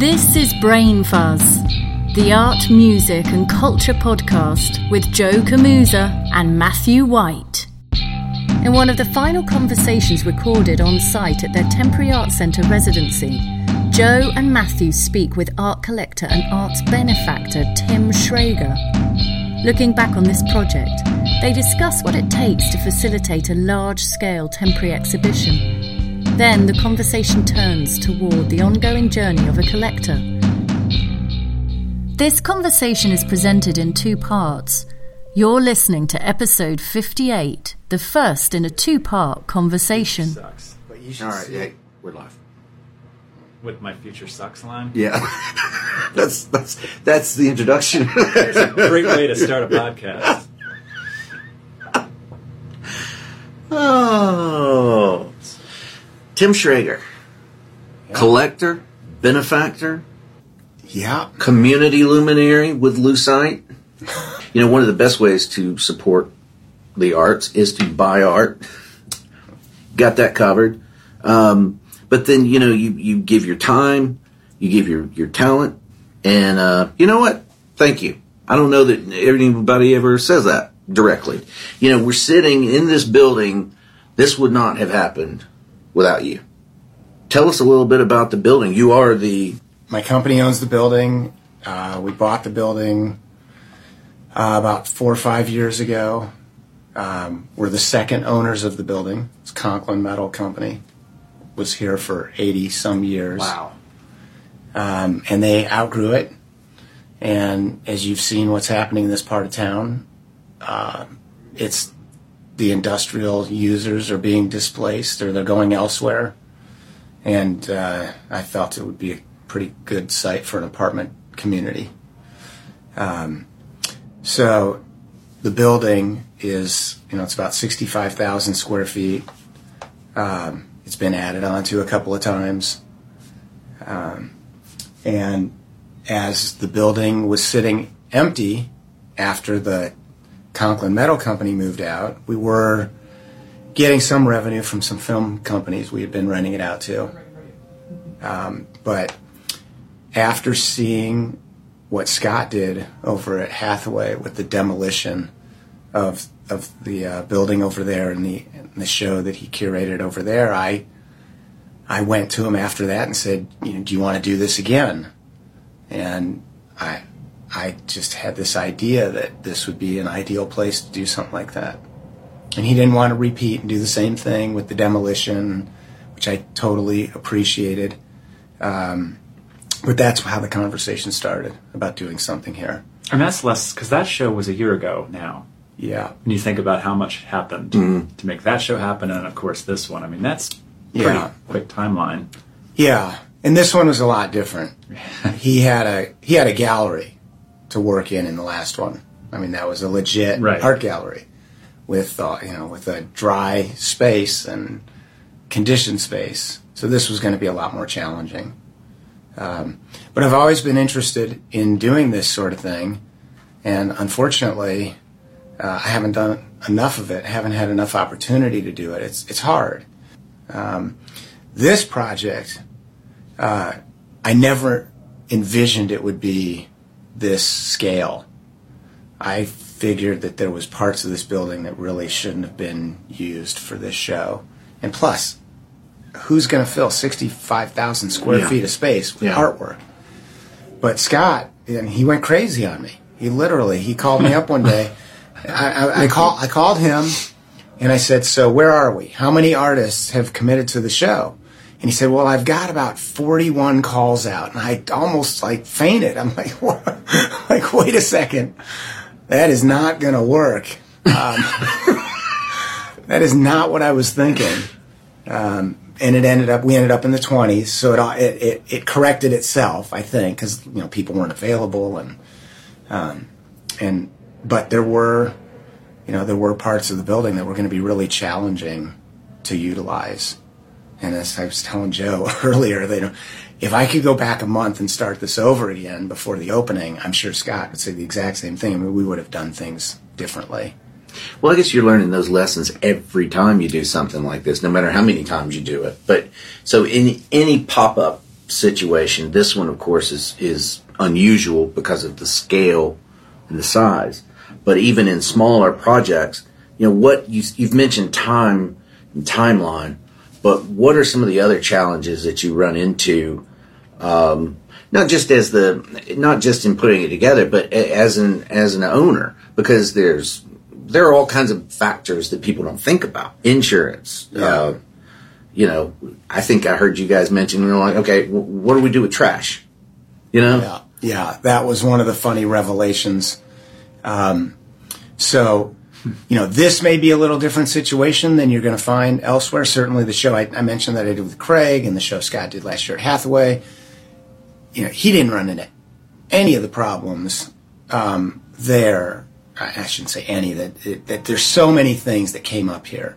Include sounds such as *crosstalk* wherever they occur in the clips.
This is Brain Fuzz, the art, music, and culture podcast with Joe Camoosa and Matthew White. In one of the final conversations recorded on site at their temporary art centre residency, Joe and Matthew speak with art collector and arts benefactor Tim Schrager. Looking back on this project, they discuss what it takes to facilitate a large scale temporary exhibition. Then the conversation turns toward the ongoing journey of a collector. This conversation is presented in two parts. You're listening to episode 58, the first in a two part conversation. Sucks. But you should All right, see yeah, we're live. With my future sucks line. Yeah, *laughs* that's that's that's the introduction. *laughs* a Great way to start a podcast. *laughs* oh, Tim Schrager, collector, benefactor, Yeah. community luminary with Lucite. *laughs* You know, one of the best ways to support the arts is to buy art. Got that covered. Um, but then, you know, you, you give your time, you give your, your talent, and, uh, you know what? Thank you. I don't know that anybody ever says that directly. You know, we're sitting in this building. This would not have happened without you. Tell us a little bit about the building. You are the My company owns the building. Uh, we bought the building uh, about four or five years ago. Um, we're the second owners of the building. It's Conklin Metal Company. Was here for 80 some years. Um, and they outgrew it. And as you've seen what's happening in this part of town, uh, it's the industrial users are being displaced or they're going elsewhere. And uh, I felt it would be a pretty good site for an apartment community. Um, so the building is, you know, it's about 65,000 square feet. Um, it's been added onto a couple of times. Um, and as the building was sitting empty after the Conklin Metal Company moved out, we were getting some revenue from some film companies we had been renting it out to. Um, but after seeing what Scott did over at Hathaway with the demolition of of the uh, building over there and the and the show that he curated over there, I I went to him after that and said, you know, do you want to do this again? And I I just had this idea that this would be an ideal place to do something like that. And he didn't want to repeat and do the same thing with the demolition, which I totally appreciated. Um, but that's how the conversation started about doing something here. And that's less because that show was a year ago now. Yeah. When you think about how much happened to make that show happen, and of course this one. I mean, that's pretty Yeah. quick timeline. Yeah, and this one was a lot different. *laughs* he had a he had a gallery to work in in the last one. I mean, that was a legit Right. art gallery with uh, you know with a dry space and conditioned space. So this was going to be a lot more challenging. Um, but I've always been interested in doing this sort of thing, and unfortunately, uh, I haven't done enough of it. I haven't had enough opportunity to do it. It's it's hard. Um, this project uh, I never envisioned it would be this scale. I figured that there was parts of this building that really shouldn't have been used for this show. And plus, who's going to fill 65,000 square Yeah. feet of space with Yeah. artwork? But Scott, and he went crazy on me. He literally, he called me up one day. *laughs* I, I, I, call, I called him and I said, so where are we? How many artists have committed to the show? And he said, well, I've got about 41 calls out. And I almost like fainted. I'm like, *laughs* like, wait a second. That is not going to work. Um, *laughs* that is not what I was thinking. Um, and it ended up, we ended up in the 20s. So it, it, it, it corrected itself, I think, because, you know, people weren't available and, um, and, but there were, you know, there were parts of the building that were going to be really challenging to utilize. And as I was telling Joe *laughs* earlier, if I could go back a month and start this over again before the opening, I'm sure Scott would say the exact same thing. I mean, we would have done things differently. Well, I guess you're learning those lessons every time you do something like this, no matter how many times you do it. But so in any pop up situation. This one, of course, is is unusual because of the scale and the size. But even in smaller projects, you know what you, you've mentioned time and timeline, but what are some of the other challenges that you run into? Um, not just as the not just in putting it together, but as an as an owner, because there's there are all kinds of factors that people don't think about. Insurance, Yeah. uh, you know, I think I heard you guys mention, you know, like, okay, w- what do we do with trash? You know, Yeah, yeah, that was one of the funny revelations. Um, so, you know, this may be a little different situation than you're going to find elsewhere. Certainly, the show I, I mentioned that I did with Craig, and the show Scott did last year at Hathaway. You know, he didn't run into any of the problems um, there. I, shouldn't say any. That that there's so many things that came up here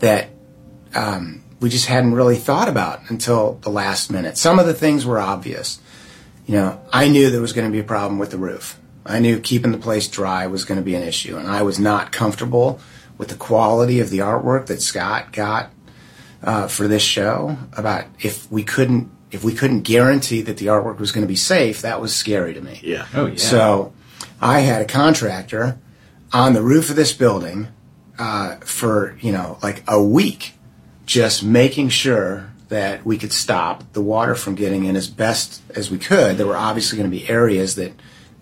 that um, we just hadn't really thought about until the last minute. Some of the things were obvious you know, I knew there was going to be a problem with the roof. I knew keeping the place dry was going to be an issue, and I was not comfortable with the quality of the artwork that Scott got uh, for this show. About if we couldn't if we couldn't guarantee that the artwork was going to be safe, that was scary to me. yeah, Oh yeah. So I had a contractor on the roof of this building uh, for, you know, like a week, just making sure that we could stop the water from getting in as best as we could. There were obviously going to be areas that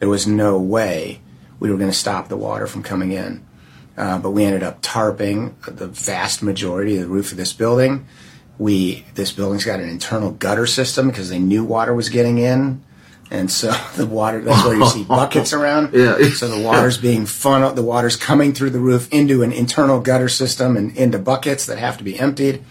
there was no way we were going to stop the water from coming in. Uh, but we ended up tarping the vast majority of the roof of this building. We this building's got an internal gutter system because they knew water was getting in, and so *laughs* the water that's where you see buckets *laughs* around. Yeah. So the water's being funneled, the water's coming through the roof into an internal gutter system and into buckets that have to be emptied.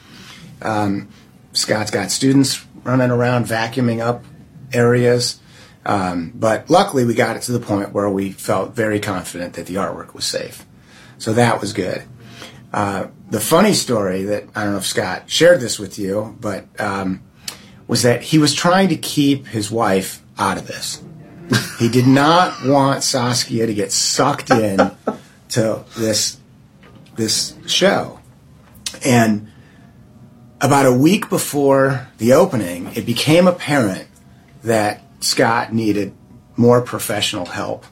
Um, Scott's got students running around vacuuming up areas. Um, but luckily, we got it to the point where we felt very confident that the artwork was safe. So that was good. Uh, the funny story that I don't know if Scott shared this with you, but um, was that he was trying to keep his wife out of this. He did not want Saskia to get sucked in *laughs* to this this show. And about a week before the opening, it became apparent that Scott needed more professional help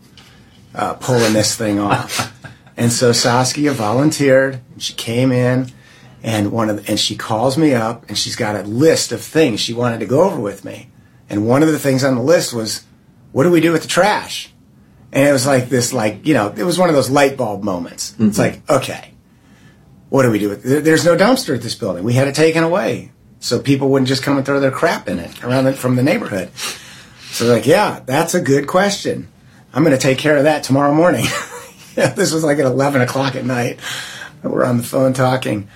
uh, pulling this thing off. *laughs* and so Saskia volunteered. And she came in, and one of the, and she calls me up, and she's got a list of things she wanted to go over with me. And one of the things on the list was, "What do we do with the trash?" And it was like this, like you know, it was one of those light bulb moments. It's like, okay, what do we do with there, there's no dumpster at this building we had it taken away so people wouldn't just come and throw their crap in it around the, from the neighborhood so like yeah that's a good question. I'm going to take care of that tomorrow morning. *laughs* Yeah, this was like at 11 o'clock at night. We're on the phone talking.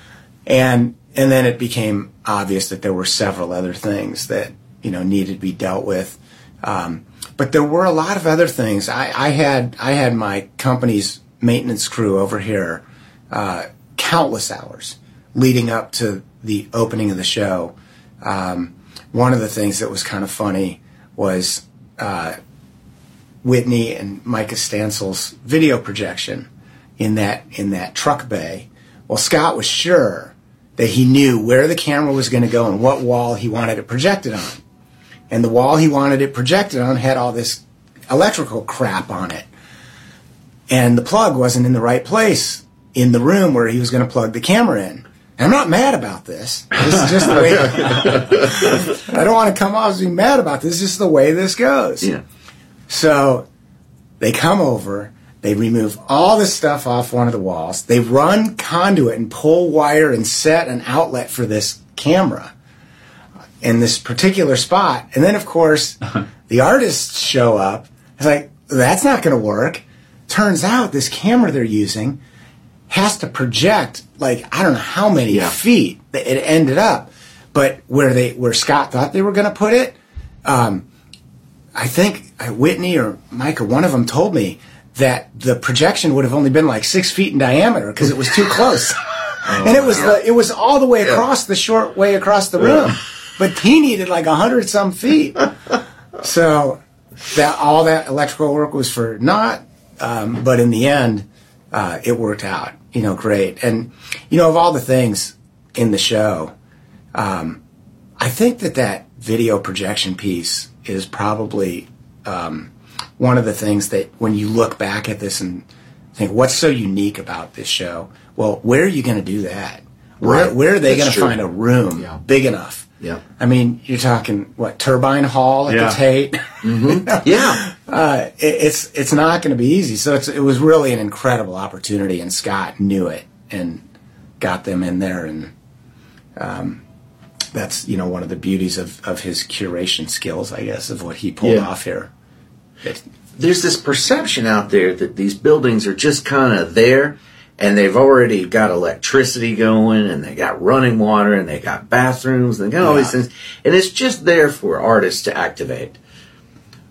And and then it became obvious that there were several other things that you know needed to be dealt with. Um, but there were a lot of other things. I, I had i had my company's maintenance crew over here uh, countless hours leading up to the opening of the show. Um, one of the things that was kind of funny was uh, Whitney and Micah Stansel's video projection in that in that truck bay. Well, Scott was sure that he knew where the camera was going to go and what wall he wanted it projected on. And the wall he wanted it projected on had all this electrical crap on it. And the plug wasn't in the right place in the room where he was going to plug the camera in. I'm not mad about this. This is just the way. *laughs* I don't want to come off as being mad about this. This is the way this goes. yeah. So they come over, they remove all the stuff off one of the walls, they run conduit and pull wire and set an outlet for this camera in this particular spot. And then, of course, *laughs* the artists show up. It's like, that's not going to work. Turns out this camera they're using has to project like I don't know how many Yeah. feet that it ended up, but where they where Scott thought they were going to put it, um, I think uh, Whitney or Micah, one of them told me that the projection would have only been like six feet in diameter because it was too close, *laughs* *laughs* and it was the, it was all the way across the short way across the room, but he needed like a hundred some feet, *laughs* so that all that electrical work was for naught. Um, but in the end, uh, it worked out, you know, great. And you know, of all the things in the show, um, I think that that video projection piece is probably um, one of the things that when you look back at this and think, what's so unique about this show? Well, where are you going to do that? Where, Right. where are they going to find a room Yeah. big enough? Yeah. I mean, you're talking what Turbine Hall at Yeah. the Tate. *laughs* Yeah. *laughs* uh, it, it's it's not going to be easy. So it's, it was really an incredible opportunity, and Scott knew it and got them in there, and um, that's you know one of the beauties of, of his curation skills, I guess, of what he pulled Yeah. off here. It, There's this perception out there that these buildings are just kind of there and they've already got electricity going and they got running water and they got bathrooms and they got all these things. And it's just there for artists to activate.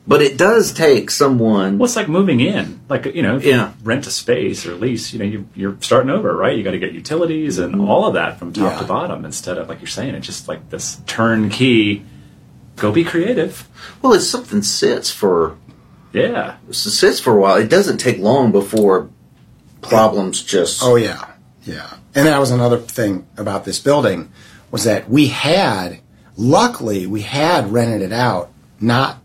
But it does take someone. Well, it's like moving in. Like you know, if Yeah. you rent a space or lease, you know, you, you're starting over, right? You got to get utilities and mm-hmm. all of that from top Yeah. to bottom instead of like you're saying, it's just like this turnkey. Go be creative. Well, it's something sits for Yeah. sits for a while. It doesn't take long before problems just. Oh yeah, yeah. And that was another thing about this building was that we had, luckily, we had rented it out not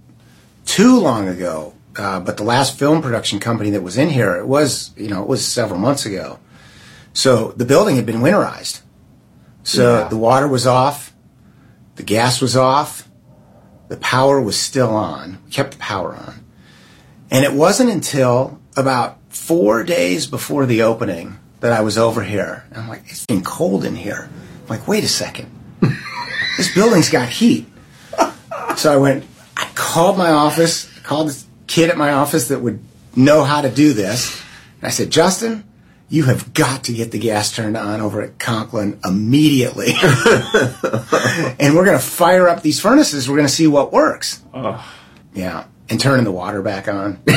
too long ago. Uh, but the last film production company that was in here, it was you know it was several months ago. So the building had been winterized. So Yeah. the water was off, the gas was off, the power was still on. We kept the power on. And it wasn't until about four days before the opening that I was over here. And I'm like, it's been cold in here. I'm like, wait a second. *laughs* this building's got heat. So I went, I called my office, called this kid at my office that would know how to do this. And I said, Justin, you have got to get the gas turned on over at Conklin immediately. *laughs* and we're going to fire up these furnaces. We're going to see what works. Yeah. And turning the water back on. *laughs*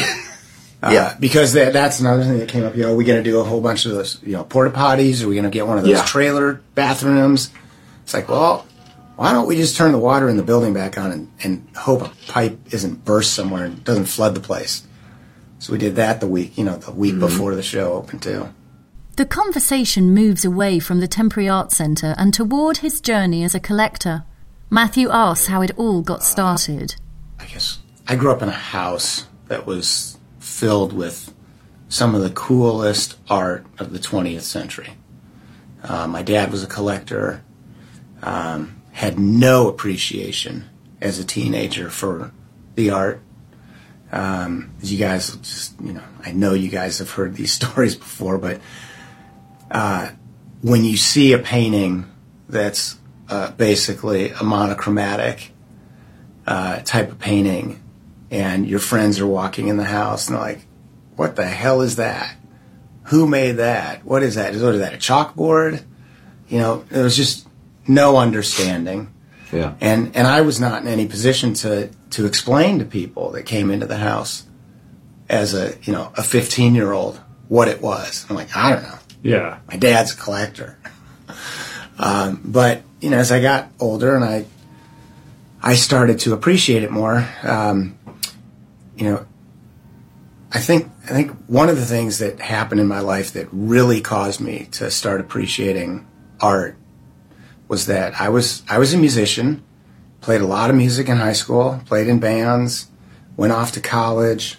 Uh, Yeah. because that, that's another thing that came up. You know, are we going to do a whole bunch of those, you know, porta potties? Are we going to get one of those Yeah. trailer bathrooms? It's like, well, why don't we just turn the water in the building back on and, and hope a pipe isn't burst somewhere and doesn't flood the place? So we did that the week, you know, the week before the show opened too. The conversation moves away from the Temporary art Centre and toward his journey as a collector. Matthew asks how it all got started. I guess I grew up in a house that was filled with some of the coolest art of the 20th century. Uh, my dad was a collector, um, had no appreciation as a teenager for the art. Um, as you guys just, you know, I know you guys have heard these *laughs* stories before, but uh, when you see a painting that's uh, basically a monochromatic uh, type of painting, and your friends are walking in the house and they're like, "What the hell is that? Who made that? What is that? Is what is that? A chalkboard?" You know, there was just no understanding, Yeah. and and I was not in any position to to explain to people that came into the house as a you know a 15 year old what it was. I'm like, I don't know Yeah. my dad's a collector. *laughs* Um, but you know, as I got older and I, I started to appreciate it more. Um, you know, I think I think one of the things that happened in my life that really caused me to start appreciating art was that I was I was a musician, played a lot of music in high school, played in bands, went off to college,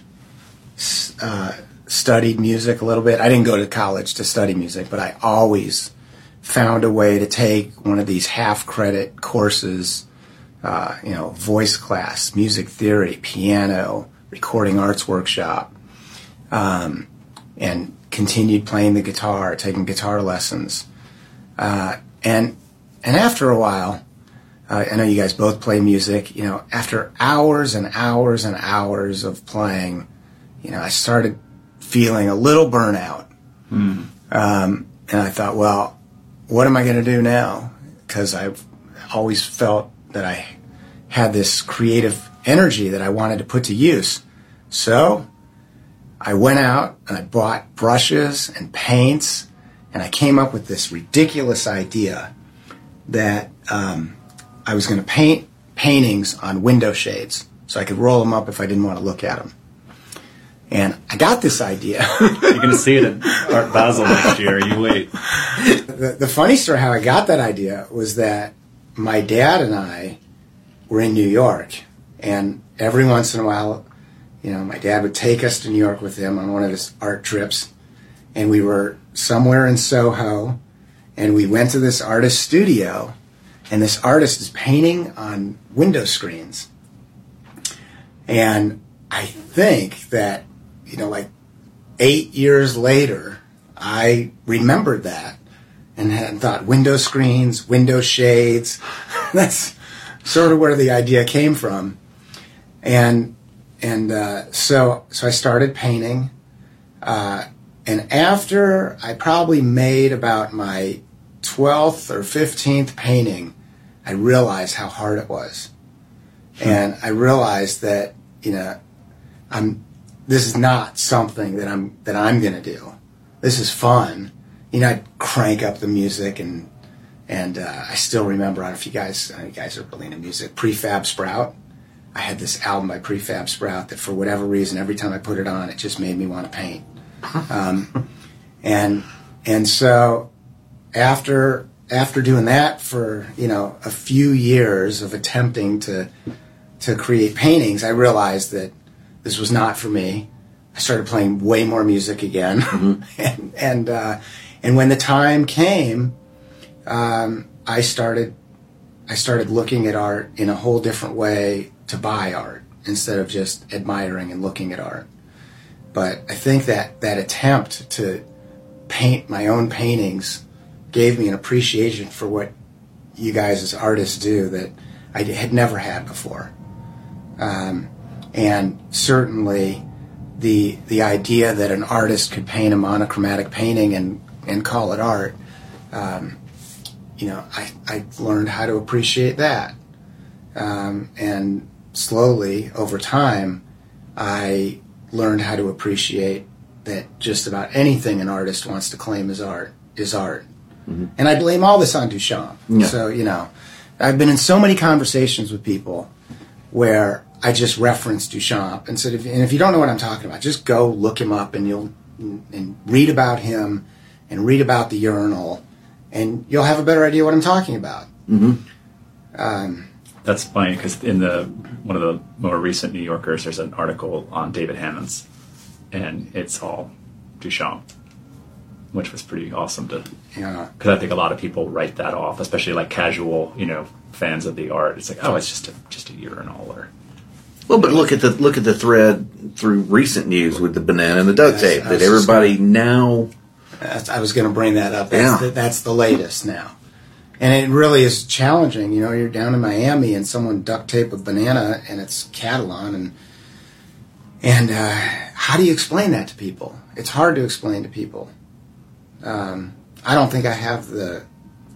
uh, studied music a little bit. I didn't go to college to study music, but I always found a way to take one of these half credit courses, uh, you know, voice class, music theory, piano, recording arts workshop, um, and continued playing the guitar, taking guitar lessons. Uh, and, and after a while, uh, I know you guys both play music, you know, after hours and hours and hours of playing, you know, I started feeling a little burnout. Um, and I thought, well, what am I going to do now? Because I've always felt that I had this creative energy that I wanted to put to use. So I went out and I bought brushes and paints, and I came up with this ridiculous idea that um, I was going to paint paintings on window shades so I could roll them up if I didn't want to look at them. And I got this idea. You're going to see it at Art Basel next year. You wait. the, the funny story how I got that idea was that my dad and I were in New York, and every once in a while, you know, my dad would take us to New York with him on one of his art trips, and we were somewhere in Soho, and we went to this artist's studio, and this artist is painting on window screens, and I think that you know, like eight years later, I remembered that and had thought window screens, window shades. *laughs* That's sort of where the idea came from, and and uh, so so I started painting, uh, and after I probably made about my twelfth or fifteenth painting, I realized how hard it was, and I realized that you know I'm this is not something that I'm that I'm going to do. This is fun. You know, I'd crank up the music and and uh, I still remember. I don't know if you guys you guys are really into music. Prefab Sprout. I had this album by Prefab Sprout that for whatever reason, every time I put it on, it just made me want to paint. *laughs* Um, and and so after after doing that for you know a few years of attempting to to create paintings, I realized that this was not for me. I started playing way more music again, mm-hmm. *laughs* and and uh, and when the time came, um, I started I started looking at art in a whole different way to buy art instead of just admiring and looking at art. But I think that that attempt to paint my own paintings gave me an appreciation for what you guys as artists do that I had never had before. Um, and certainly the the idea that an artist could paint a monochromatic painting and and call it art, um, you know, I, I learned how to appreciate that, um, and slowly over time, I learned how to appreciate that just about anything an artist wants to claim as art is art, mm-hmm. and I blame all this on Duchamp. Yeah. So you know, I've been in so many conversations with people where I just referenced Duchamp and said, if, and if you don't know what I'm talking about, just go look him up and you'll and read about him and read about the urinal, and you'll have a better idea what I'm talking about. Mm-hmm. Um, That's funny because in the one of the more recent New Yorkers, there's an article on David Hammons, and it's all Duchamp, which was pretty awesome to. Yeah. Because I think a lot of people write that off, especially like casual, you know, fans of the art. It's like, oh, it's just a just a urinal or well, but look at the look at the thread through recent news with the banana and the duct tape that everybody gonna, now. I was going to bring that up. That's, yeah. the, that's the latest now, and it really is challenging. You know, you're down in Miami and someone duct tape a banana and it's Cattelan, and and uh, how do you explain that to people? It's hard to explain to people. Um, I don't think I have the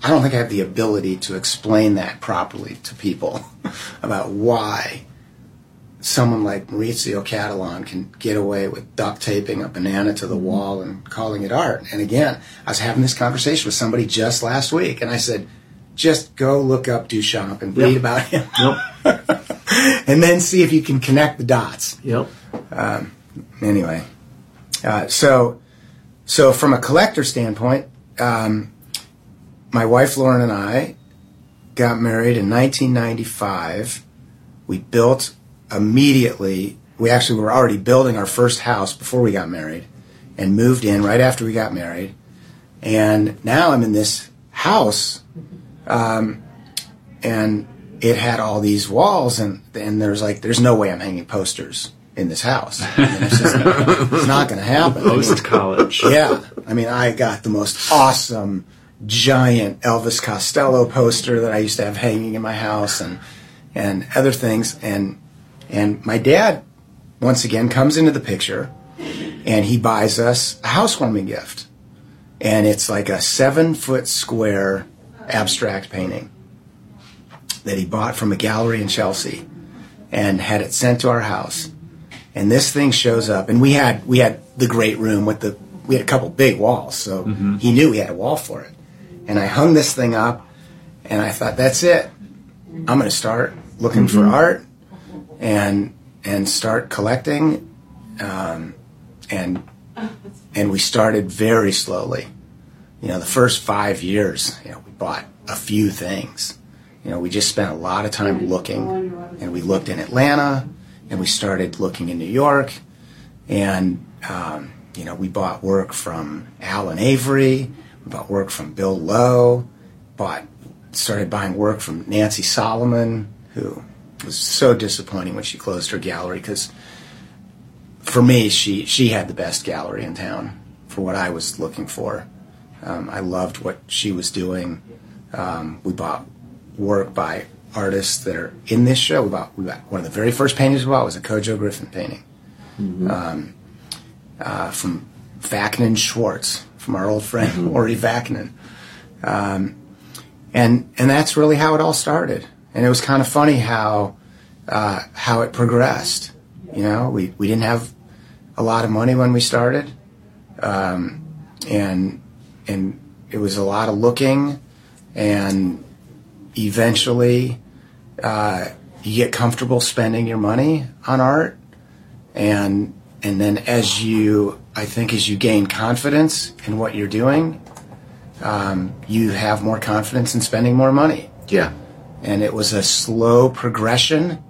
I don't think I have the ability to explain that properly to people *laughs* about why someone like Maurizio Cattelan can get away with duct taping a banana to the wall and calling it art. And again, I was having this conversation with somebody just last week, and I said, just go look up Duchamp and read yep. about him. *laughs* Yep. *laughs* and then see if you can connect the dots. Yep. Um, anyway, uh, so so from a collector standpoint, um, my wife Lauren and I got married in 1995. We built immediately, we actually were already building our first house before we got married and moved in right after we got married. And now I'm in this house, um, and it had all these walls, and, and there's like, there's no way I'm hanging posters in this house. it's, just, it's not going to happen. Post college. Yeah. I mean, I got the most awesome, giant Elvis Costello poster that I used to have hanging in my house and, and other things. And and my dad, once again, comes into the picture and he buys us a housewarming gift. And it's like a seven foot square abstract painting that he bought from a gallery in Chelsea and had it sent to our house. And this thing shows up, and we had we had the great room with the we had a couple big walls, so mm-hmm. he knew he had a wall for it. And I hung this thing up, and I thought, that's it. I'm going to start looking mm-hmm. for art and and start collecting, um, and and we started very slowly. You know, the first five years, you know, we bought a few things, You know, we just spent a lot of time looking, and we looked in Atlanta, and we started looking in New York, and um, you know, we bought work from Alan Avery, we bought work from Bill Lowe, bought started buying work from Nancy Solomon, who was so disappointing when she closed her gallery because for me, she she had the best gallery in town for what I was looking for. Um, I loved what she was doing. Um, we bought work by artists that are in this show. We bought, we bought one of the very first paintings we bought was a Kojo Griffin painting mm-hmm. um, uh, from Vaknin Schwartz, from our old friend mm-hmm. Ori Vaknin. Um, and and that's really how it all started. And it was kind of funny how uh, how it progressed. You know, we, we didn't have a lot of money when we started, um, and and it was a lot of looking, and eventually uh, you get comfortable spending your money on art, and and then as you I think as you gain confidence in what you're doing, um, you have more confidence in spending more money. Yeah. And it was a slow progression,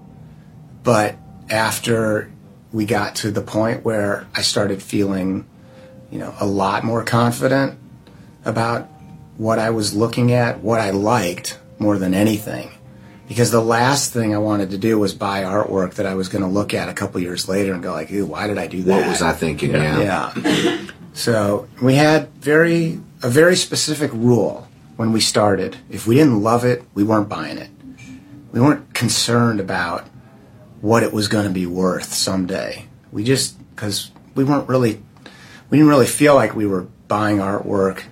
but after we got to the point where I started feeling, you know, a lot more confident about what I was looking at, what I liked more than anything. Because the last thing I wanted to do was buy artwork that I was going to look at a couple years later and go like, "Ew, why did I do that?" What was I thinking? Yeah. yeah. so we had very a very specific rule when we started. If we didn't love it, we weren't buying it. We weren't concerned about what it was going to be worth someday. We just because we weren't really we didn't really feel like we were buying artwork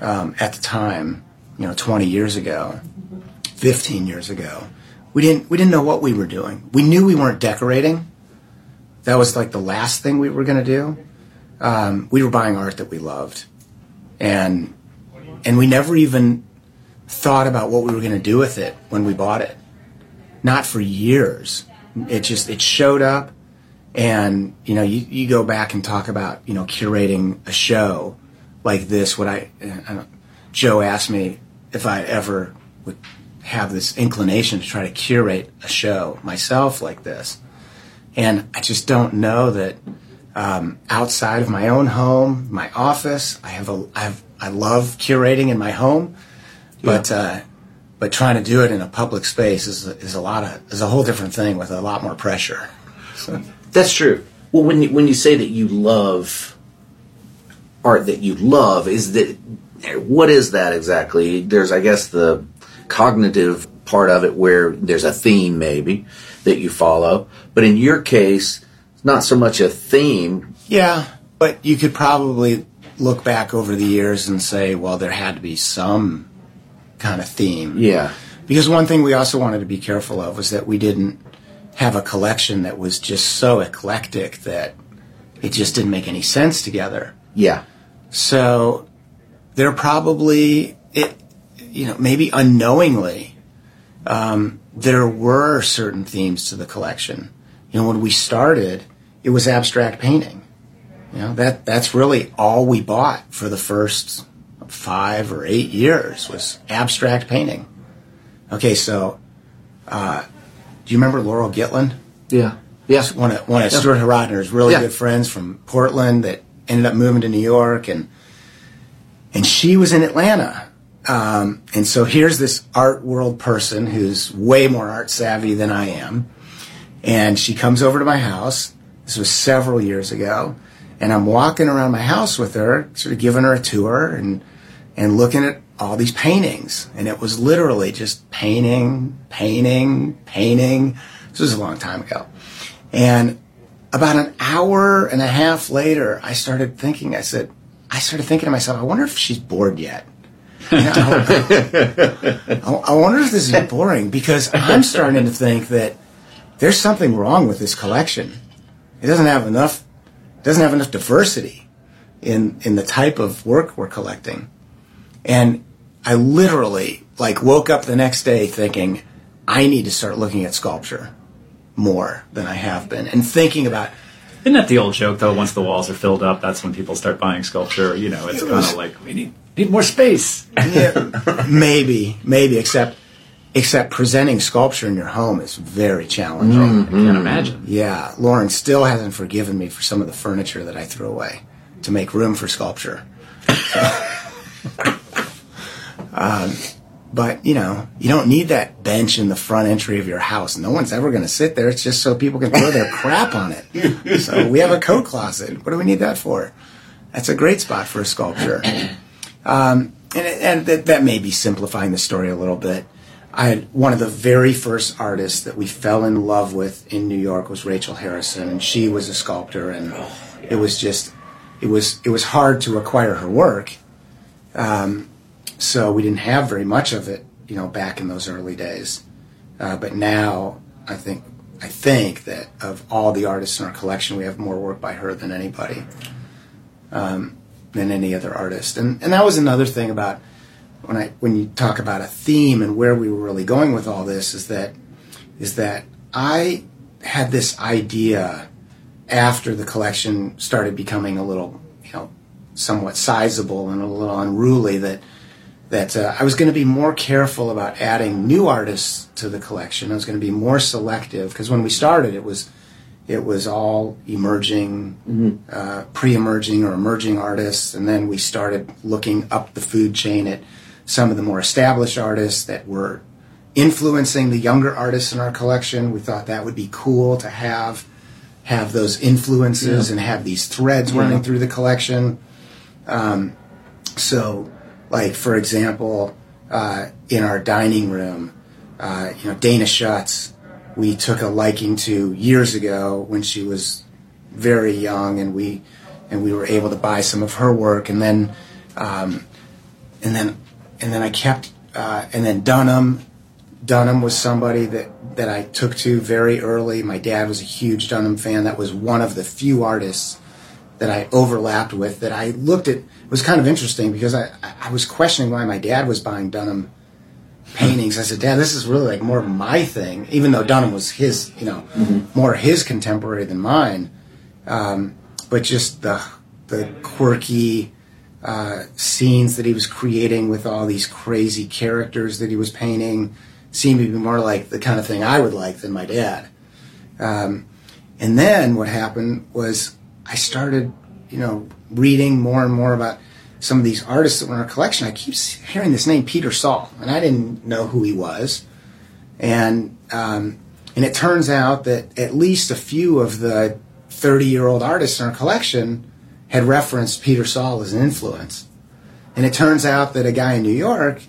um, at the time. You know, 20 years ago, 15 years ago, we didn't we didn't know what we were doing. We knew we weren't decorating. That was like the last thing we were going to do. Um, we were buying art that we loved and and we never even thought about what we were going to do with it when we bought it. Not for years. It just it showed up, and you know you, you go back and talk about you know curating a show like this. What I, I Joe asked me if I ever would have this inclination to try to curate a show myself like this, and I just don't know that um, outside of my own home, my office. I have a, I have, I love curating in my home, but, yeah. uh, but trying to do it in a public space is, is a lot of, is a whole different thing with a lot more pressure. So. That's true. Well, when you, when you say that you love that you love, is that, what is that exactly? There's, I guess, the cognitive part of it where there's a theme maybe that you follow. But in your case, it's not so much a theme. Yeah, but you could probably look back over the years and say, well, there had to be some kind of theme. Yeah. Because one thing we also wanted to be careful of was that we didn't have a collection that was just so eclectic that it just didn't make any sense together. Yeah. So there probably it you know maybe unknowingly um, there were certain themes to the collection you know, when we started, it was abstract painting. You know, that that's really all we bought for the first five or eight years was abstract painting. Okay, so uh, do you remember Laurel Gitlen? Yeah. Yeah. One of one of yeah. Stuart Horodner's really yeah. good friends from Portland that ended up moving to New York and and she was in Atlanta. Um, and so here's this art world person who's way more art savvy than I am and she comes over to my house. This was several years ago. And I'm walking around my house with her, sort of giving her a tour and, and looking at all these paintings. And it was literally just painting, painting, painting. This was a long time ago. And about an hour and a half later, I started thinking, I said, I started thinking to myself, I wonder if she's bored yet. Know, I, I wonder if this is boring because I'm starting to think that there's something wrong with this collection. It doesn't have enough doesn't have enough diversity in in the type of work we're collecting. And I literally like woke up the next day thinking I need to start looking at sculpture more than I have been and thinking about isn't that the old joke though? Once the walls are filled up, that's when people start buying sculpture. You know, it's it kind of like we need need more space. yeah, *laughs* maybe, maybe. Except except presenting sculpture in your home is very challenging. I can't imagine. Yeah, Lauren still hasn't forgiven me for some of the furniture that I threw away to make room for sculpture. *laughs* um, but you know, you don't need that bench in the front entry of your house. No one's ever going to sit there. It's just so people can throw their *laughs* crap on it. So we have a coat closet. What do we need that for? That's a great spot for a sculpture. Um, and and that, that may be simplifying the story a little bit. I had one of the very first artists that we fell in love with in New York was Rachel Harrison, and she was a sculptor, and it was just it was it was hard to acquire her work. Um, so we didn't have very much of it, you know, back in those early days. Uh, but now I think I think that of all the artists in our collection, we have more work by her than anybody, um, than any other artist. And and that was another thing about when I when you talk about a theme and where we were really going with all this is that is that I had this idea after the collection started becoming a little, you know, somewhat sizable and a little unruly that that uh, I was going to be more careful about adding new artists to the collection. I was going to be more selective because when we started, it was it was all emerging, uh, pre-emerging or emerging artists, and then we started looking up the food chain at some of the more established artists that were influencing the younger artists in our collection. We thought that would be cool to have have those influences and have these threads running through the collection. Um, so, like for example, uh, in our dining room, uh, you know, Dana Schutz, we took a liking to years ago when she was very young, and we and we were able to buy some of her work, and then um, and then and then I kept uh, and then Dunham. Dunham was somebody that that I took to very early. My dad was a huge Dunham fan. That was one of the few artists that I overlapped with. That I looked at. It was kind of interesting because I I was questioning why my dad was buying Dunham paintings. I said, Dad, this is really like more of my thing, even though Dunham was his, you know, more his contemporary than mine. Um, but just the the quirky uh, scenes that he was creating with all these crazy characters that he was painting seemed to be more like the kind of thing I would like than my dad. Um, and then what happened was I started, you know, reading more and more about some of these artists that were in our collection. I keep hearing this name Peter Saul, and I didn't know who he was. And um, and it turns out that at least a few of the 30 year old artists in our collection had referenced Peter Saul as an influence. And it turns out that a guy in New York,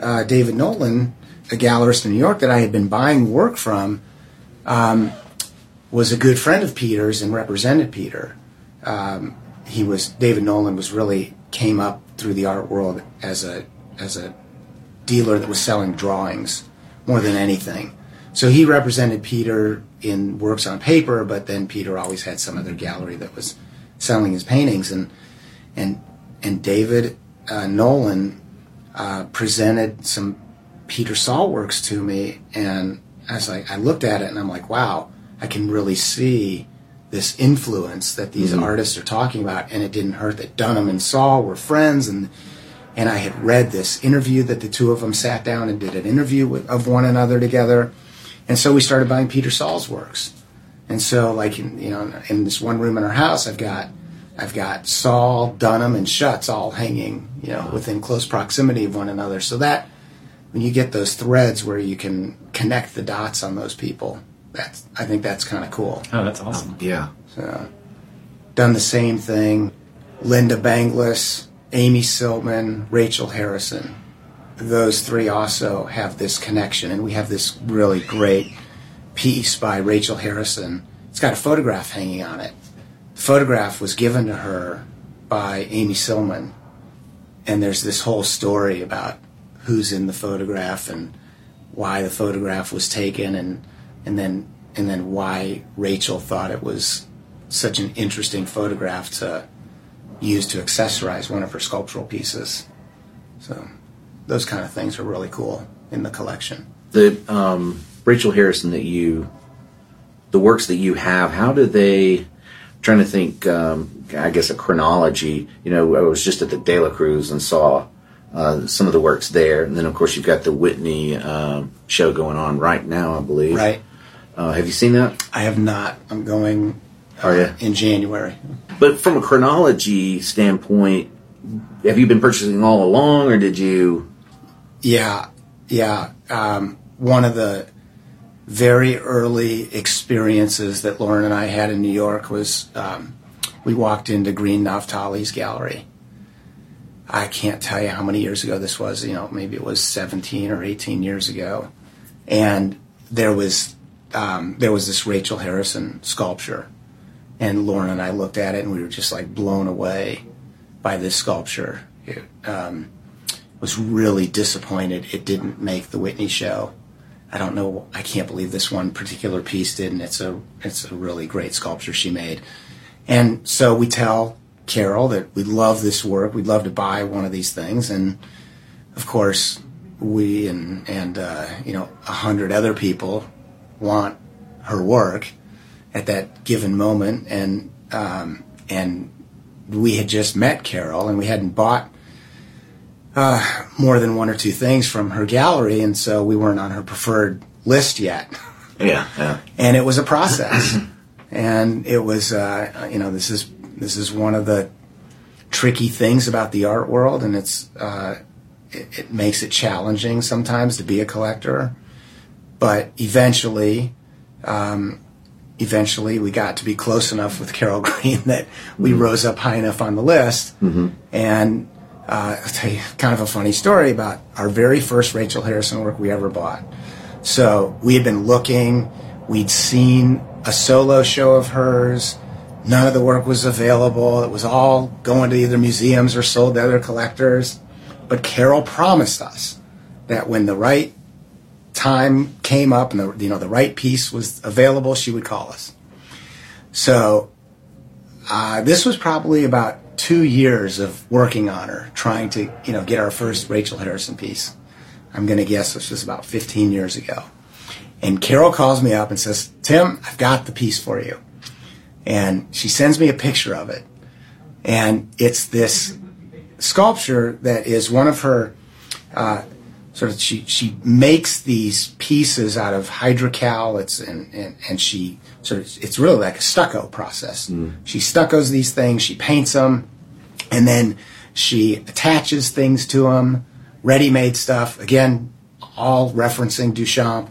uh, David Nolan, a gallerist in New York that I had been buying work from, um, was a good friend of Peter's and represented Peter. Um, he was David Nolan was really came up through the art world as a as a dealer that was selling drawings more than anything. So he represented Peter in works on paper, but then Peter always had some other gallery that was selling his paintings, and and and David uh, Nolan uh, presented some Peter Saul works to me, and I was like, I looked at it, and I'm like, wow, I can really see this influence that these mm-hmm. artists are talking about, and it didn't hurt that Dunham and Saul were friends, and and I had read this interview that the two of them sat down and did an interview with, of one another together, and so we started buying Peter Saul's works, and so like in, you know in this one room in our house, I've got I've got Saul, Dunham, and Schutz all hanging you know uh-huh. within close proximity of one another, so that when you get those threads where you can connect the dots on those people, that's I think that's kind of cool. Oh, that's awesome. Um, yeah. So, done the same thing. Lynda Benglis, Amy Sillman, Rachel Harrison. Those three also have this connection, and we have this really great piece by Rachel Harrison. It's got a photograph hanging on it. The photograph was given to her by Amy Sillman, and there's this whole story about who's in the photograph and why the photograph was taken, and and then and then why Rachel thought it was such an interesting photograph to use to accessorize one of her sculptural pieces. So those kind of things are really cool in the collection. The um, Rachel Harrison that you, the works that you have, how do they? trying to think. Um, I guess a chronology. You know, I was just at the De La Cruz and saw uh, some of the works there, and then of course you've got the Whitney uh, show going on right now, I believe. Right. Uh, have you seen that? I have not. I'm going uh, Are you? in January. But from a chronology standpoint, have you been purchasing all along, or did you? Yeah, yeah. Um, one of the very early experiences that Lauren and I had in New York was um, we walked into Greene Naftali's gallery. I can't tell you how many years ago this was. You know, maybe it was 17 or 18 years ago, and there was um, there was this Rachel Harrison sculpture, and Lauren and I looked at it and we were just like blown away by this sculpture. It, um, was really disappointed it didn't make the Whitney show. I don't know. I can't believe this one particular piece didn't. it's a it's a really great sculpture she made. And so we tell Carol that we love this work. We'd love to buy one of these things, and of course, we and and uh, you know a hundred other people want her work at that given moment, and um, and we had just met Carol, and we hadn't bought uh, more than one or two things from her gallery, and so we weren't on her preferred list yet. Yeah, yeah. And it was a process, and it was uh, you know this is this is one of the tricky things about the art world, and it's uh, it, it makes it challenging sometimes to be a collector. But eventually, um, eventually, we got to be close enough with Carol *laughs* Greene that we rose up high enough on the list, and uh, I'll tell you kind of a funny story about our very first Rachel Harrison work we ever bought. So we had been looking, we'd seen a solo show of hers. None of the work was available. It was all going to either museums or sold to other collectors. But Carol promised us that when the right time came up and the you know the right piece was available, she would call us. So uh, this was probably about two years of working on her, trying to you know get our first Rachel Harrison piece. I'm going to guess this was about 15 years ago. And Carol calls me up and says, "Tim, I've got the piece for you." And she sends me a picture of it, and it's this sculpture that is one of her uh, sort of she she makes these pieces out of hydrocal. It's and and, and she sort of it's really like a stucco process. She stuccos these things, she paints them, and then she attaches things to them, ready-made stuff. Again, all referencing Duchamp.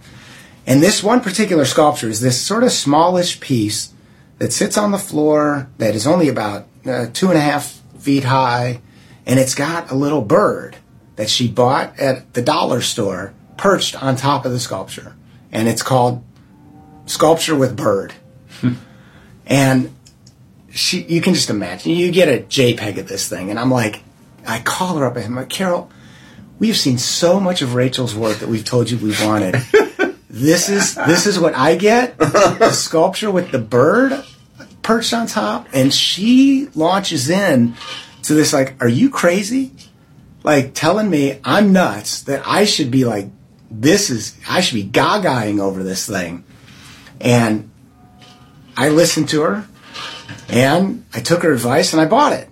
And this one particular sculpture is this sort of smallish piece that sits on the floor that is only about uh, two and a half feet high, and it's got a little bird that she bought at the dollar store perched on top of the sculpture. And it's called Sculpture with Bird. *laughs* and she, you can just imagine, you get a JPEG of this thing, and I'm like, I call her up and I'm like, Carol, we've seen so much of Rachel's work that we've told you we wanted. *laughs* this is this is what I get. The *laughs* sculpture with the bird perched on top, and she launches in to this like, are you crazy? Like telling me I'm nuts that I should be like, this is I should be gagaing over this thing, and I listened to her, and I took her advice and I bought it,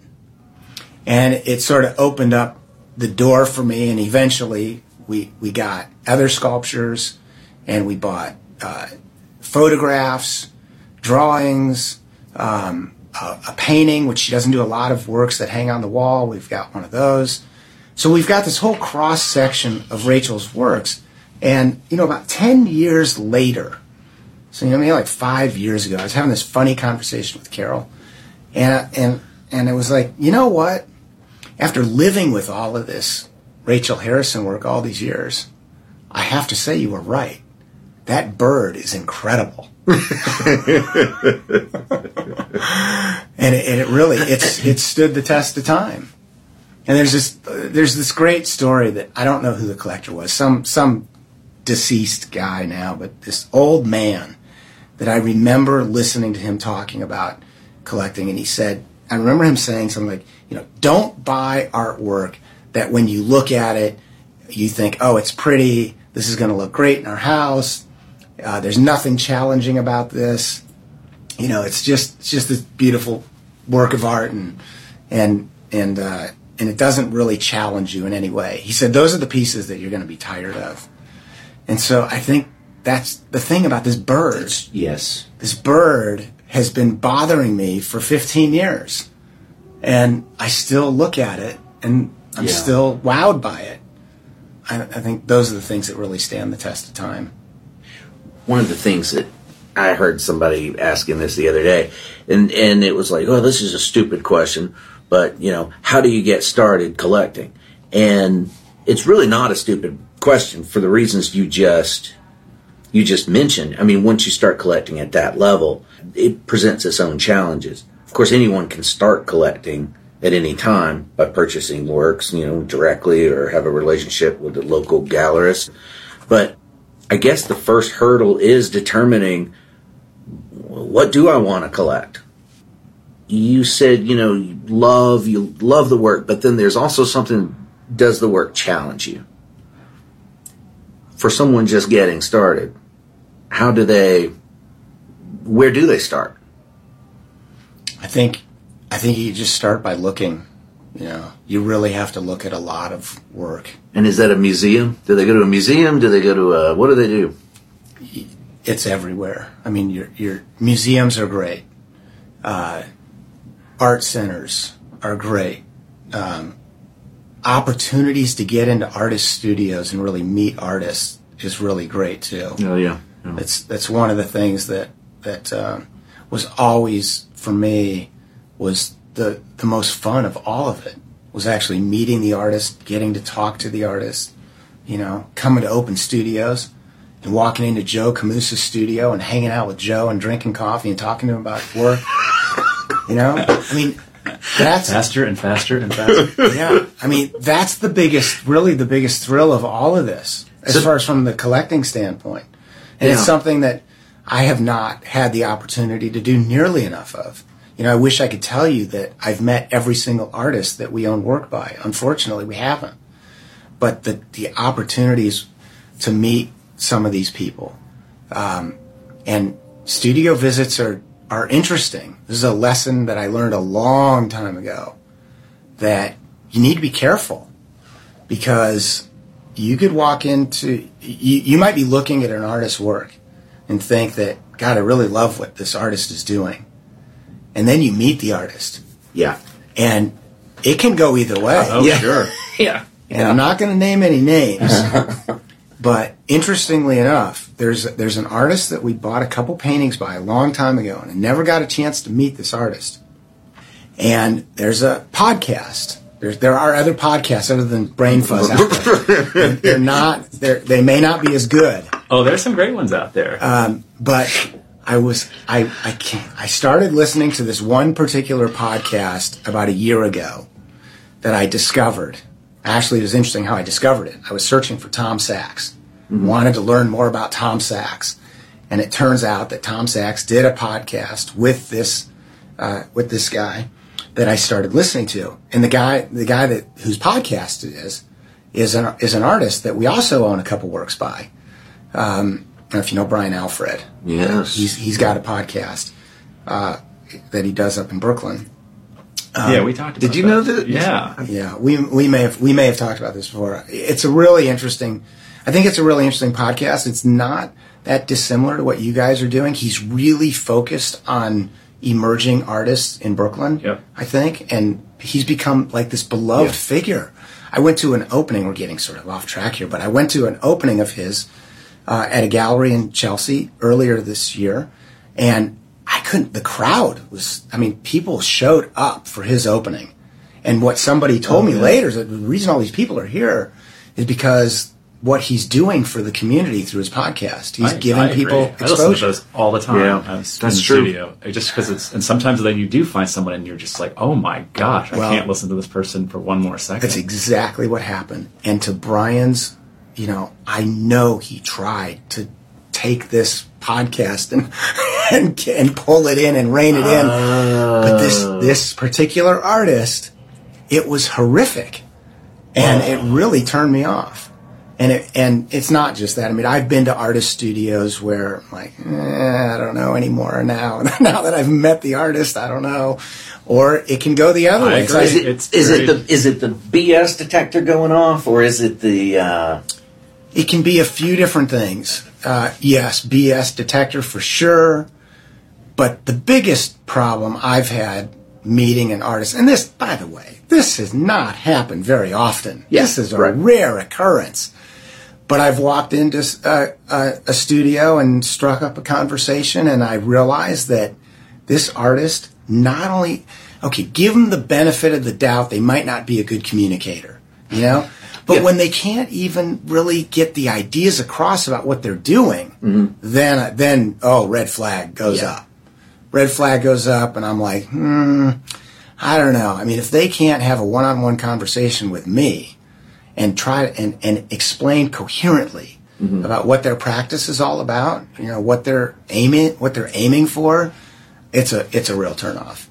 and it sort of opened up the door for me, and eventually we we got other sculptures, and we bought uh, photographs, drawings, um, a, a painting, which she doesn't do a lot of works that hang on the wall. We've got one of those. So we've got this whole cross section of Rachel's works. And, you know, about 10 years later, so, you know, maybe like five years ago, I was having this funny conversation with Carol. And, and, and it was like, you know what? After living with all of this Rachel Harrison work all these years, I have to say you were right. That bird is incredible. *laughs* and it, and it really it's it stood the test of time. And there's this there's this great story that I don't know who the collector was. Some some deceased guy now, but this old man that I remember listening to him talking about collecting, and he said, I remember him saying something like, you know, don't buy artwork that when you look at it, you think, oh, it's pretty. This is going to look great in our house. Uh, there's nothing challenging about this. You know, it's just it's just this beautiful work of art, and and and uh, and it doesn't really challenge you in any way. He said those are the pieces that you're going to be tired of. And so I think that's the thing about this bird. Yes. This bird has been bothering me for 15 years. And I still look at it and I'm Yeah. still wowed by it. I, I think those are the things that really stand the test of time. one of the things that I heard somebody asking this the other day, and and it was like, oh, this is a stupid question, but you know, how do you get started collecting? And it's really not a stupid question for the reasons you just you just mentioned. I mean, once you start collecting at that level, it presents its own challenges. Of course, anyone can start collecting at any time by purchasing works, you know, directly or have a relationship with a local gallerist. But I guess the first hurdle is determining what do I want to collect. You said, you know, you love you love the work, but then there's also something does the work challenge you? For someone just getting started, how do they where do they start? I think I think you just start by looking. You know, you really have to look at a lot of work. And is that a museum? Do they go to a museum? Do they go to a what do they do? It's everywhere. I mean, your your museums are great. Uh, art centers are great. Um, opportunities to get into artist studios and really meet artists is really great too. Oh yeah. That's that's one of the things that that um, was always for me was the the most fun of all of it was actually meeting the artist, getting to talk to the artist, you know, coming to open studios and walking into Joe Camoosa's studio and hanging out with Joe and drinking coffee and talking to him about work. You know, I mean, that's Faster and faster and faster. *laughs* yeah. I mean, that's the biggest, really the biggest thrill of all of this, as So- far as from the collecting standpoint. And it's something that I have not had the opportunity to do nearly enough of. You know, I wish I could tell you that I've met every single artist that we own work by. Unfortunately, we haven't. But the, the opportunities to meet some of these people, um, and studio visits are, are interesting. This is a lesson that I learned a long time ago that you need to be careful because you could walk into you, you might be looking at an artist's work and think that god i really love what this artist is doing and then you meet the artist Yeah. and it can go either way Oh, Yeah. sure. *laughs* Yeah. and i'm not going to name any names *laughs* but interestingly enough there's there's an artist that we bought a couple paintings by a long time ago and I never got a chance to meet this artist and there's a podcast. There, there are other podcasts other than Brain Fuzz out there. They're *laughs* not. They're, they may not be as good. Oh, there's some great ones out there. Um, but I was. I. I can't. I started listening to this one particular podcast about a year ago that I discovered. Actually, it was interesting how I discovered it. I was searching for Tom Sachs. Wanted to learn more about Tom Sachs, and it turns out that Tom Sachs did a podcast with this uh, with this guy that I started listening to, and the guy the guy that whose podcast it is is an is an artist that we also own a couple works by. Um, I don't know if you know Brian Alfred. Yes. He's he's got a podcast uh, that he does up in Brooklyn. Yeah, we talked. About did you know that- Yeah. Yeah, we we may have we may have talked about this before. It's a really interesting. I think it's a really interesting podcast. It's not that dissimilar to what you guys are doing. He's really focused on emerging artists in Brooklyn. Yep. I think, and he's become like this beloved Yeah. figure. I went to an opening. We're getting sort of off track here, but I went to an opening of his uh, at a gallery in Chelsea earlier this year, and couldn't. The crowd was. I mean, people showed up for his opening, and what somebody told me later is that the reason all these people are here is because what he's doing for the community through his podcast. He's I- giving I agree. people I listen to those all the time. Yeah, uh, in that's the true. Studio. It- Just because it's and sometimes then you do find someone and you're just like, oh my gosh, Well- I can't listen to this person for one more second. That's exactly what happened. And to Brian's, you know, I know he tried to take this podcast and *laughs* and, and pull it in and rein it in. But this this particular artist, it was horrific, and it really turned me off. And it, and it's not just that. I mean, I've been to artist studios where I'm like, eh, I don't know anymore now. *laughs* now that I've met the artist, I don't know. Or it can go the other I way. agree. Is it, It's is it the is it the BS detector going off, or is it the uh, It can be a few different things. Uh, yes, BS detector for sure. But the biggest problem I've had meeting an artist, and this, by the way, this has not happened very often. Yeah, this is a right. rare occurrence. But I've walked into a, a, a studio and struck up a conversation, and I realized that this artist not only, okay, give them the benefit of the doubt, they might not be a good communicator, you know? But Yeah. when they can't even really get the ideas across about what they're doing, then, then, oh, red flag goes Yeah. up. Red flag goes up, and I'm like, hmm, I don't know. I mean, if they can't have a one-on-one conversation with me and try and, and explain coherently about what their practice is all about, you know, what they're aiming, what they're aiming for, it's a it's a real turnoff.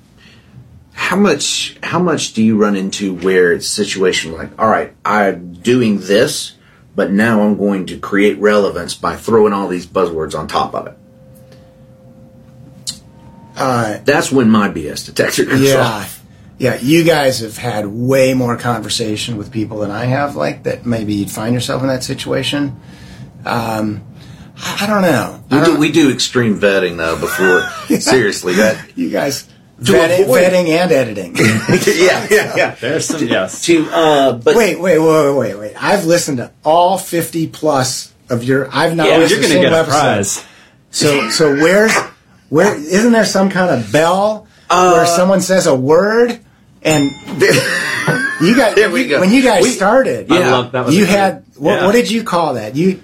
How much how much do you run into where it's a situation like, all right, I'm doing this, but now I'm going to create relevance by throwing all these buzzwords on top of it. Uh, That's when my BS detector goes yeah, off. yeah. You guys have had way more conversation with people than I have. Like that, maybe you'd find yourself in that situation. Um, I, don't know. I We do, we do extreme vetting though before. *laughs* Seriously, that you guys vetting, avoid- vetting and editing. *laughs* yeah, yeah, yeah. There's some yes. To uh, but wait, wait, wait, wait, wait. I've listened to all fifty plus of your. I've not Yeah, listened You're gonna get single a episode. prize. So, so where's where? Isn't there some kind of bell Uh, where someone says a word and you guys? There we go. When you guys We- started, Yeah. love that. Was you a had what, yeah. what did you call that? You,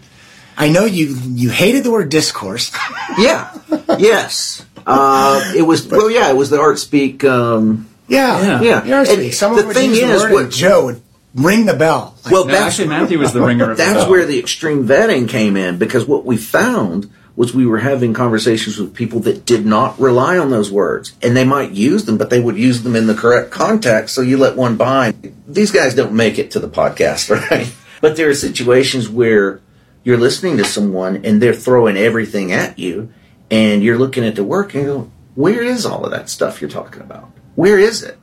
I know you you hated the word discourse. yeah, yes. Uh, it was well, yeah. It was the art speak. Um, yeah, Yeah. You're And speak. Someone the would thing use the is, what- Joe would ring the bell. Like, well, No, that's actually, Matthew was the ringer of the that's bell. where the extreme vetting came in because what we found was we were having conversations with people that did not rely on those words and they might use them but they would use them in the correct context so you let one by these guys don't make it to the podcast *laughs* right but there are situations where you're listening to someone and they're throwing everything at you and you're looking at the work and you go where is all of that stuff you're talking about where is it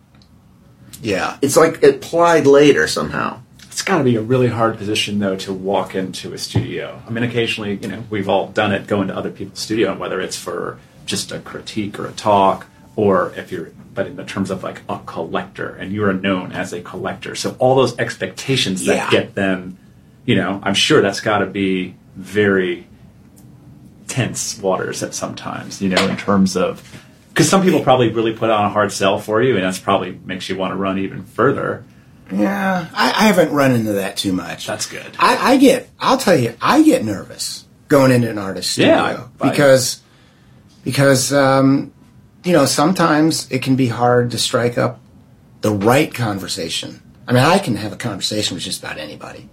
yeah, it's like applied later somehow It's got to be a really hard position, though, to walk into a studio. I mean, occasionally, you know, we've all done it, go into other people's studio, and whether it's for just a critique or a talk, or if you're, but in the terms of like a collector, and you are known as a collector. So all those expectations that Yeah. get them, you know, I'm sure that's got to be very tense waters at sometimes, you know, in terms of, because some people probably really put on a hard sell for you, and that's probably makes you want to run even further. yeah. I, I haven't run into that too much. That's good. I, I get. I'll tell you. I get nervous going into an artist studio Yeah, I- because because um, you know sometimes it can be hard to strike up the right conversation. I mean, I can have a conversation with just about anybody,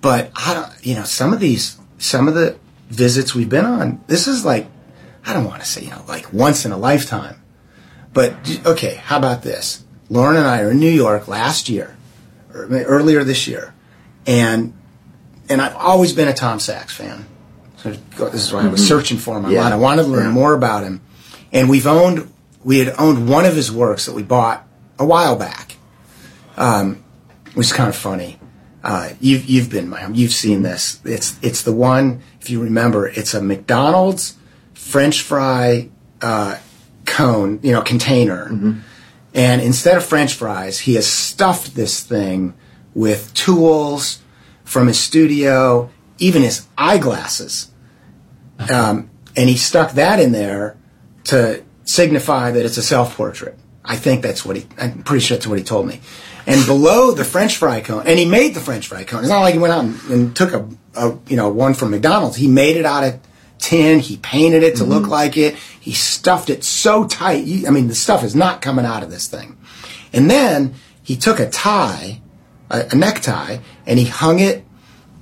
but I don't. You know, some of these, some of the visits we've been on, this is like, I don't want to say you know like once in a lifetime, but okay. How about this? Lauren and I are in New York last year, or earlier this year, and and I've always been a Tom Sachs fan. So this is why I was searching for him online. Yeah. I wanted to learn Yeah. more about him, and we've owned we had owned one of his works that we bought a while back, um, which is kind of funny. Uh, you've you've been you've seen this. It's it's the one if you remember. It's a McDonald's French fry uh, cone, you know, container. And instead of French fries, he has stuffed this thing with tools from his studio, even his eyeglasses. Um, and he stuck that in there to signify that it's a self portrait. I think that's what he, I'm pretty sure that's what he told me. And below the French fry cone, and he made the French fry cone. It's not like he went out and, and took a, a, you know, one from McDonald's. He made it out of tin. He painted it to look like it. He stuffed it so tight. You, I mean, the stuff is not coming out of this thing. And then he took a tie, a, a necktie, and he hung it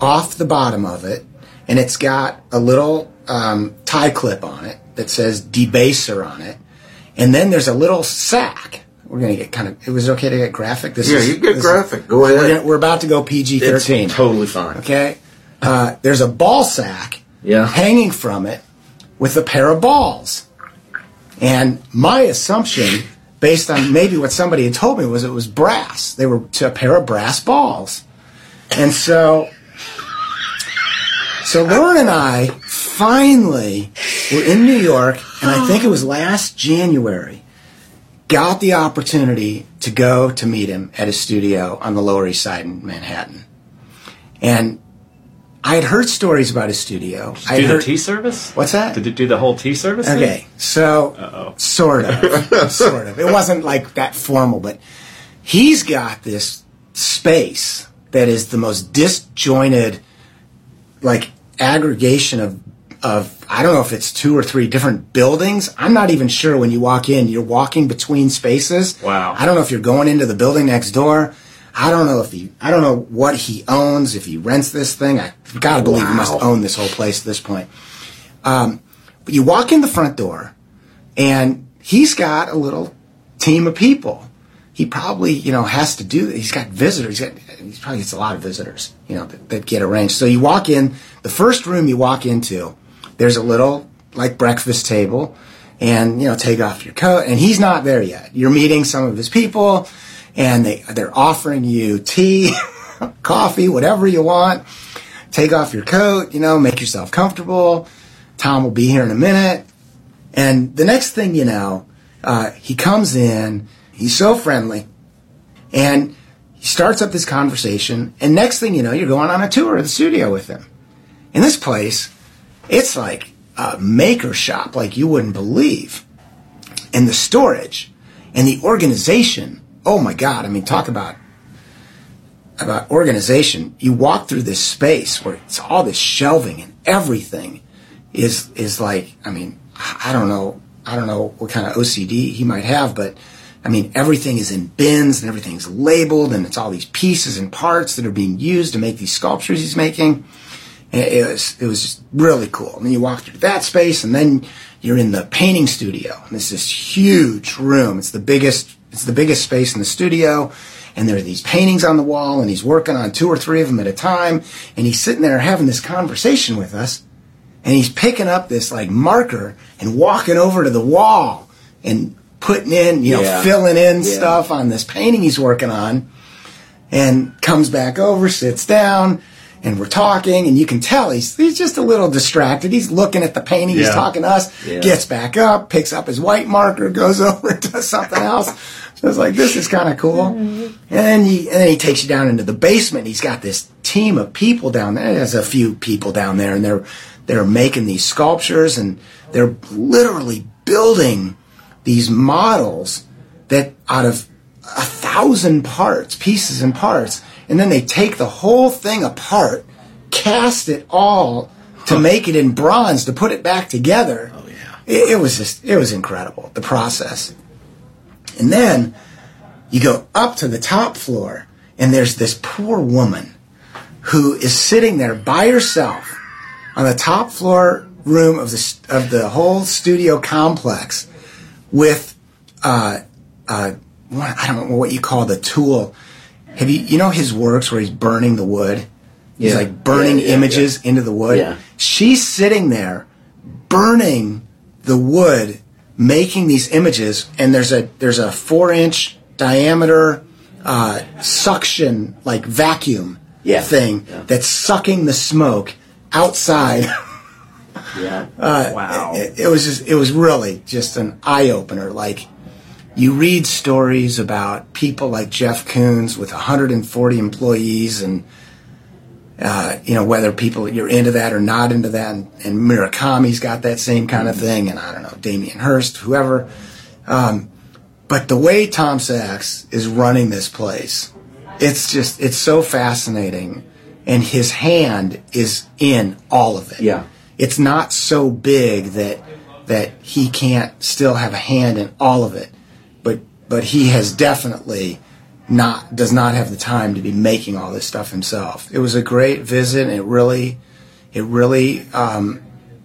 off the bottom of it, and it's got a little um, tie clip on it that says debaser on it, and then there's a little sack. We're gonna get kind of. It was okay to get graphic. This Yeah, is, you get graphic. Go We're, ahead. gonna, we're about to go PG thirteen. totally fine. Okay, uh, there's a ball sack Yeah. hanging from it with a pair of balls. And my assumption, based on maybe what somebody had told me, was it was brass. They were to a pair of brass balls. And so, so Lauren and I finally were in New York, and I think it was last January, got the opportunity to go to meet him at his studio on the Lower East Side in Manhattan. And I had heard stories about his studio. I do had the tea service? What's that? Did it do the whole tea service? Okay, so Uh-oh. sort of, *laughs* sort of. It wasn't like that formal, but he's got this space that is the most disjointed, like aggregation of of I don't know if it's two or three different buildings. I'm not even sure when you walk in. You're walking between spaces. Wow. I don't know if you're going into the building next door. I don't know if he. I don't know what he owns. If he rents this thing, I gotta believe he must own this whole place at this point. Um, but you walk in the front door, and he's got a little team of people. He probably, you know, has to do. He's got visitors. He's, got, he probably gets a lot of visitors, you know, that, that get arranged. So you walk in. The first room you walk into, there's a little like breakfast table, and you know, take off your coat. And he's not there yet. You're meeting some of his people, and they they're offering you tea, *laughs* coffee, whatever you want. Take off your coat, you know, make yourself comfortable. Tom will be here in a minute. And the next thing you know, uh, he comes in, he's so friendly, and he starts up this conversation. And next thing you know, you're going on a tour of the studio with him. In this place, it's like a maker shop like you wouldn't believe. And the storage and the organization, oh my God, I mean, talk about about organization. You walk through this space where it's all this shelving and everything is is like I mean I don't know I don't know what kind of OCD he might have, but I mean everything is in bins and everything's labeled and it's all these pieces and parts that are being used to make these sculptures he's making. It was it was really cool. And then you walk through that space and then you're in the painting studio. And it's this huge room. It's the biggest it's the biggest space in the studio. And there are these paintings on the wall, and he's working on two or three of them at a time. And he's sitting there having this conversation with us and he's picking up this like marker and walking over to the wall and putting in, you know, Yeah. filling in Yeah. stuff on this painting he's working on and comes back over, sits down, and we're talking, and you can tell he's he's just a little distracted. He's looking at the painting, he's talking to us, Yeah. gets back up, picks up his white marker, goes *laughs* over and does something else. So it's like this is kind of cool. Mm-hmm. And then he and then he takes you down into the basement. He's got this team of people down there. There's a few people down there, and they're they're making these sculptures, and they're literally building these models that out of a thousand parts, pieces and parts, and then they take the whole thing apart, cast it all to make it in bronze to put it back together. Oh, yeah. It, it was just it was incredible the process. And then you go up to the top floor, and there's this poor woman who is sitting there by herself on the top floor room of the of the whole studio complex with uh, uh, I don't know what you call the tool. Have you you know his works where he's burning the wood? He's Yeah. like burning Yeah, yeah, images into the wood. Yeah. She's sitting there burning the wood, making these images, and there's a there's a four inch diameter uh, suction like vacuum thing that's sucking the smoke outside. *laughs* Yeah. wow. it, it was just it was really just an eye opener. Like you read stories about people like Jeff Koons with 140 employees, and uh, you know whether people you're into that or not into that. And, and Murakami's got that same kind of thing, and I don't know Damien Hirst, whoever. Um, but the way Tom Sachs is running this place, it's just it's so fascinating, and his hand is in all of it Yeah. it's not so big that that he can't still have a hand in all of it but he has definitely not does not have the time to be making all this stuff himself it was a great visit and it really it really um,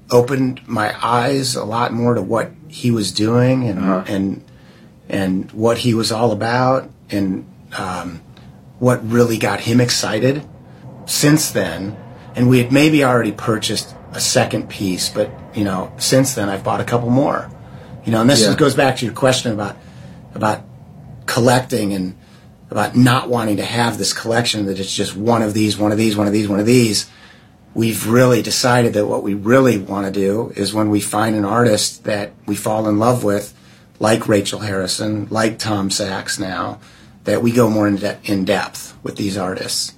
opened my eyes a lot more to what he was doing and and and what he was all about and um, what really got him excited since then and we had maybe already purchased a second piece, but you know, since then I've bought a couple more. You know, and this Yeah. goes back to your question about about collecting and about not wanting to have this collection that it's just one of these, one of these, one of these, one of these. We've really decided that what we really want to do is when we find an artist that we fall in love with, like Rachel Harrison, like Tom Sachs now, that we go more in, de- in depth with these artists.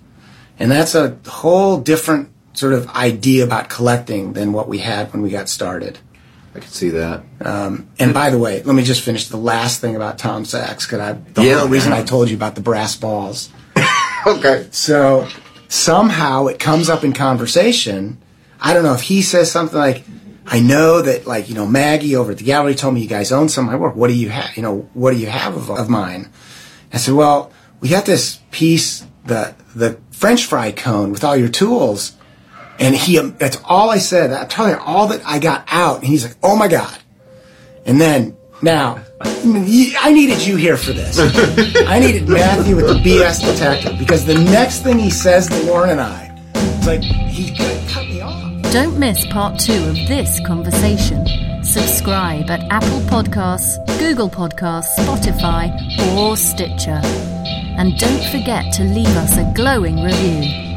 And that's a whole different sort of idea about collecting than what we had when we got started. I can see that. Um, and by the way, let me just finish the last thing about Tom Sachs, because I the Yeah. whole reason I told you about the brass balls. *laughs* Okay. So somehow it comes up in conversation. I don't know if he says something like, "I know that like you know Maggie over at the gallery told me you guys own some of my work. What do you have? You know what do you have of, of mine?" I said, "Well, we got this piece, the the French fry cone with all your tools." And he, that's all I said. I'm telling you, all that I got out. And he's like, oh my God. And then, now, I needed you here for this. *laughs* I needed Matthew with the BS detector because the next thing he says to Lauren and I, it's like, he cut me off. Don't miss part two of this conversation. Subscribe at Apple Podcasts, Google Podcasts, Spotify, or Stitcher. And don't forget to leave us a glowing review.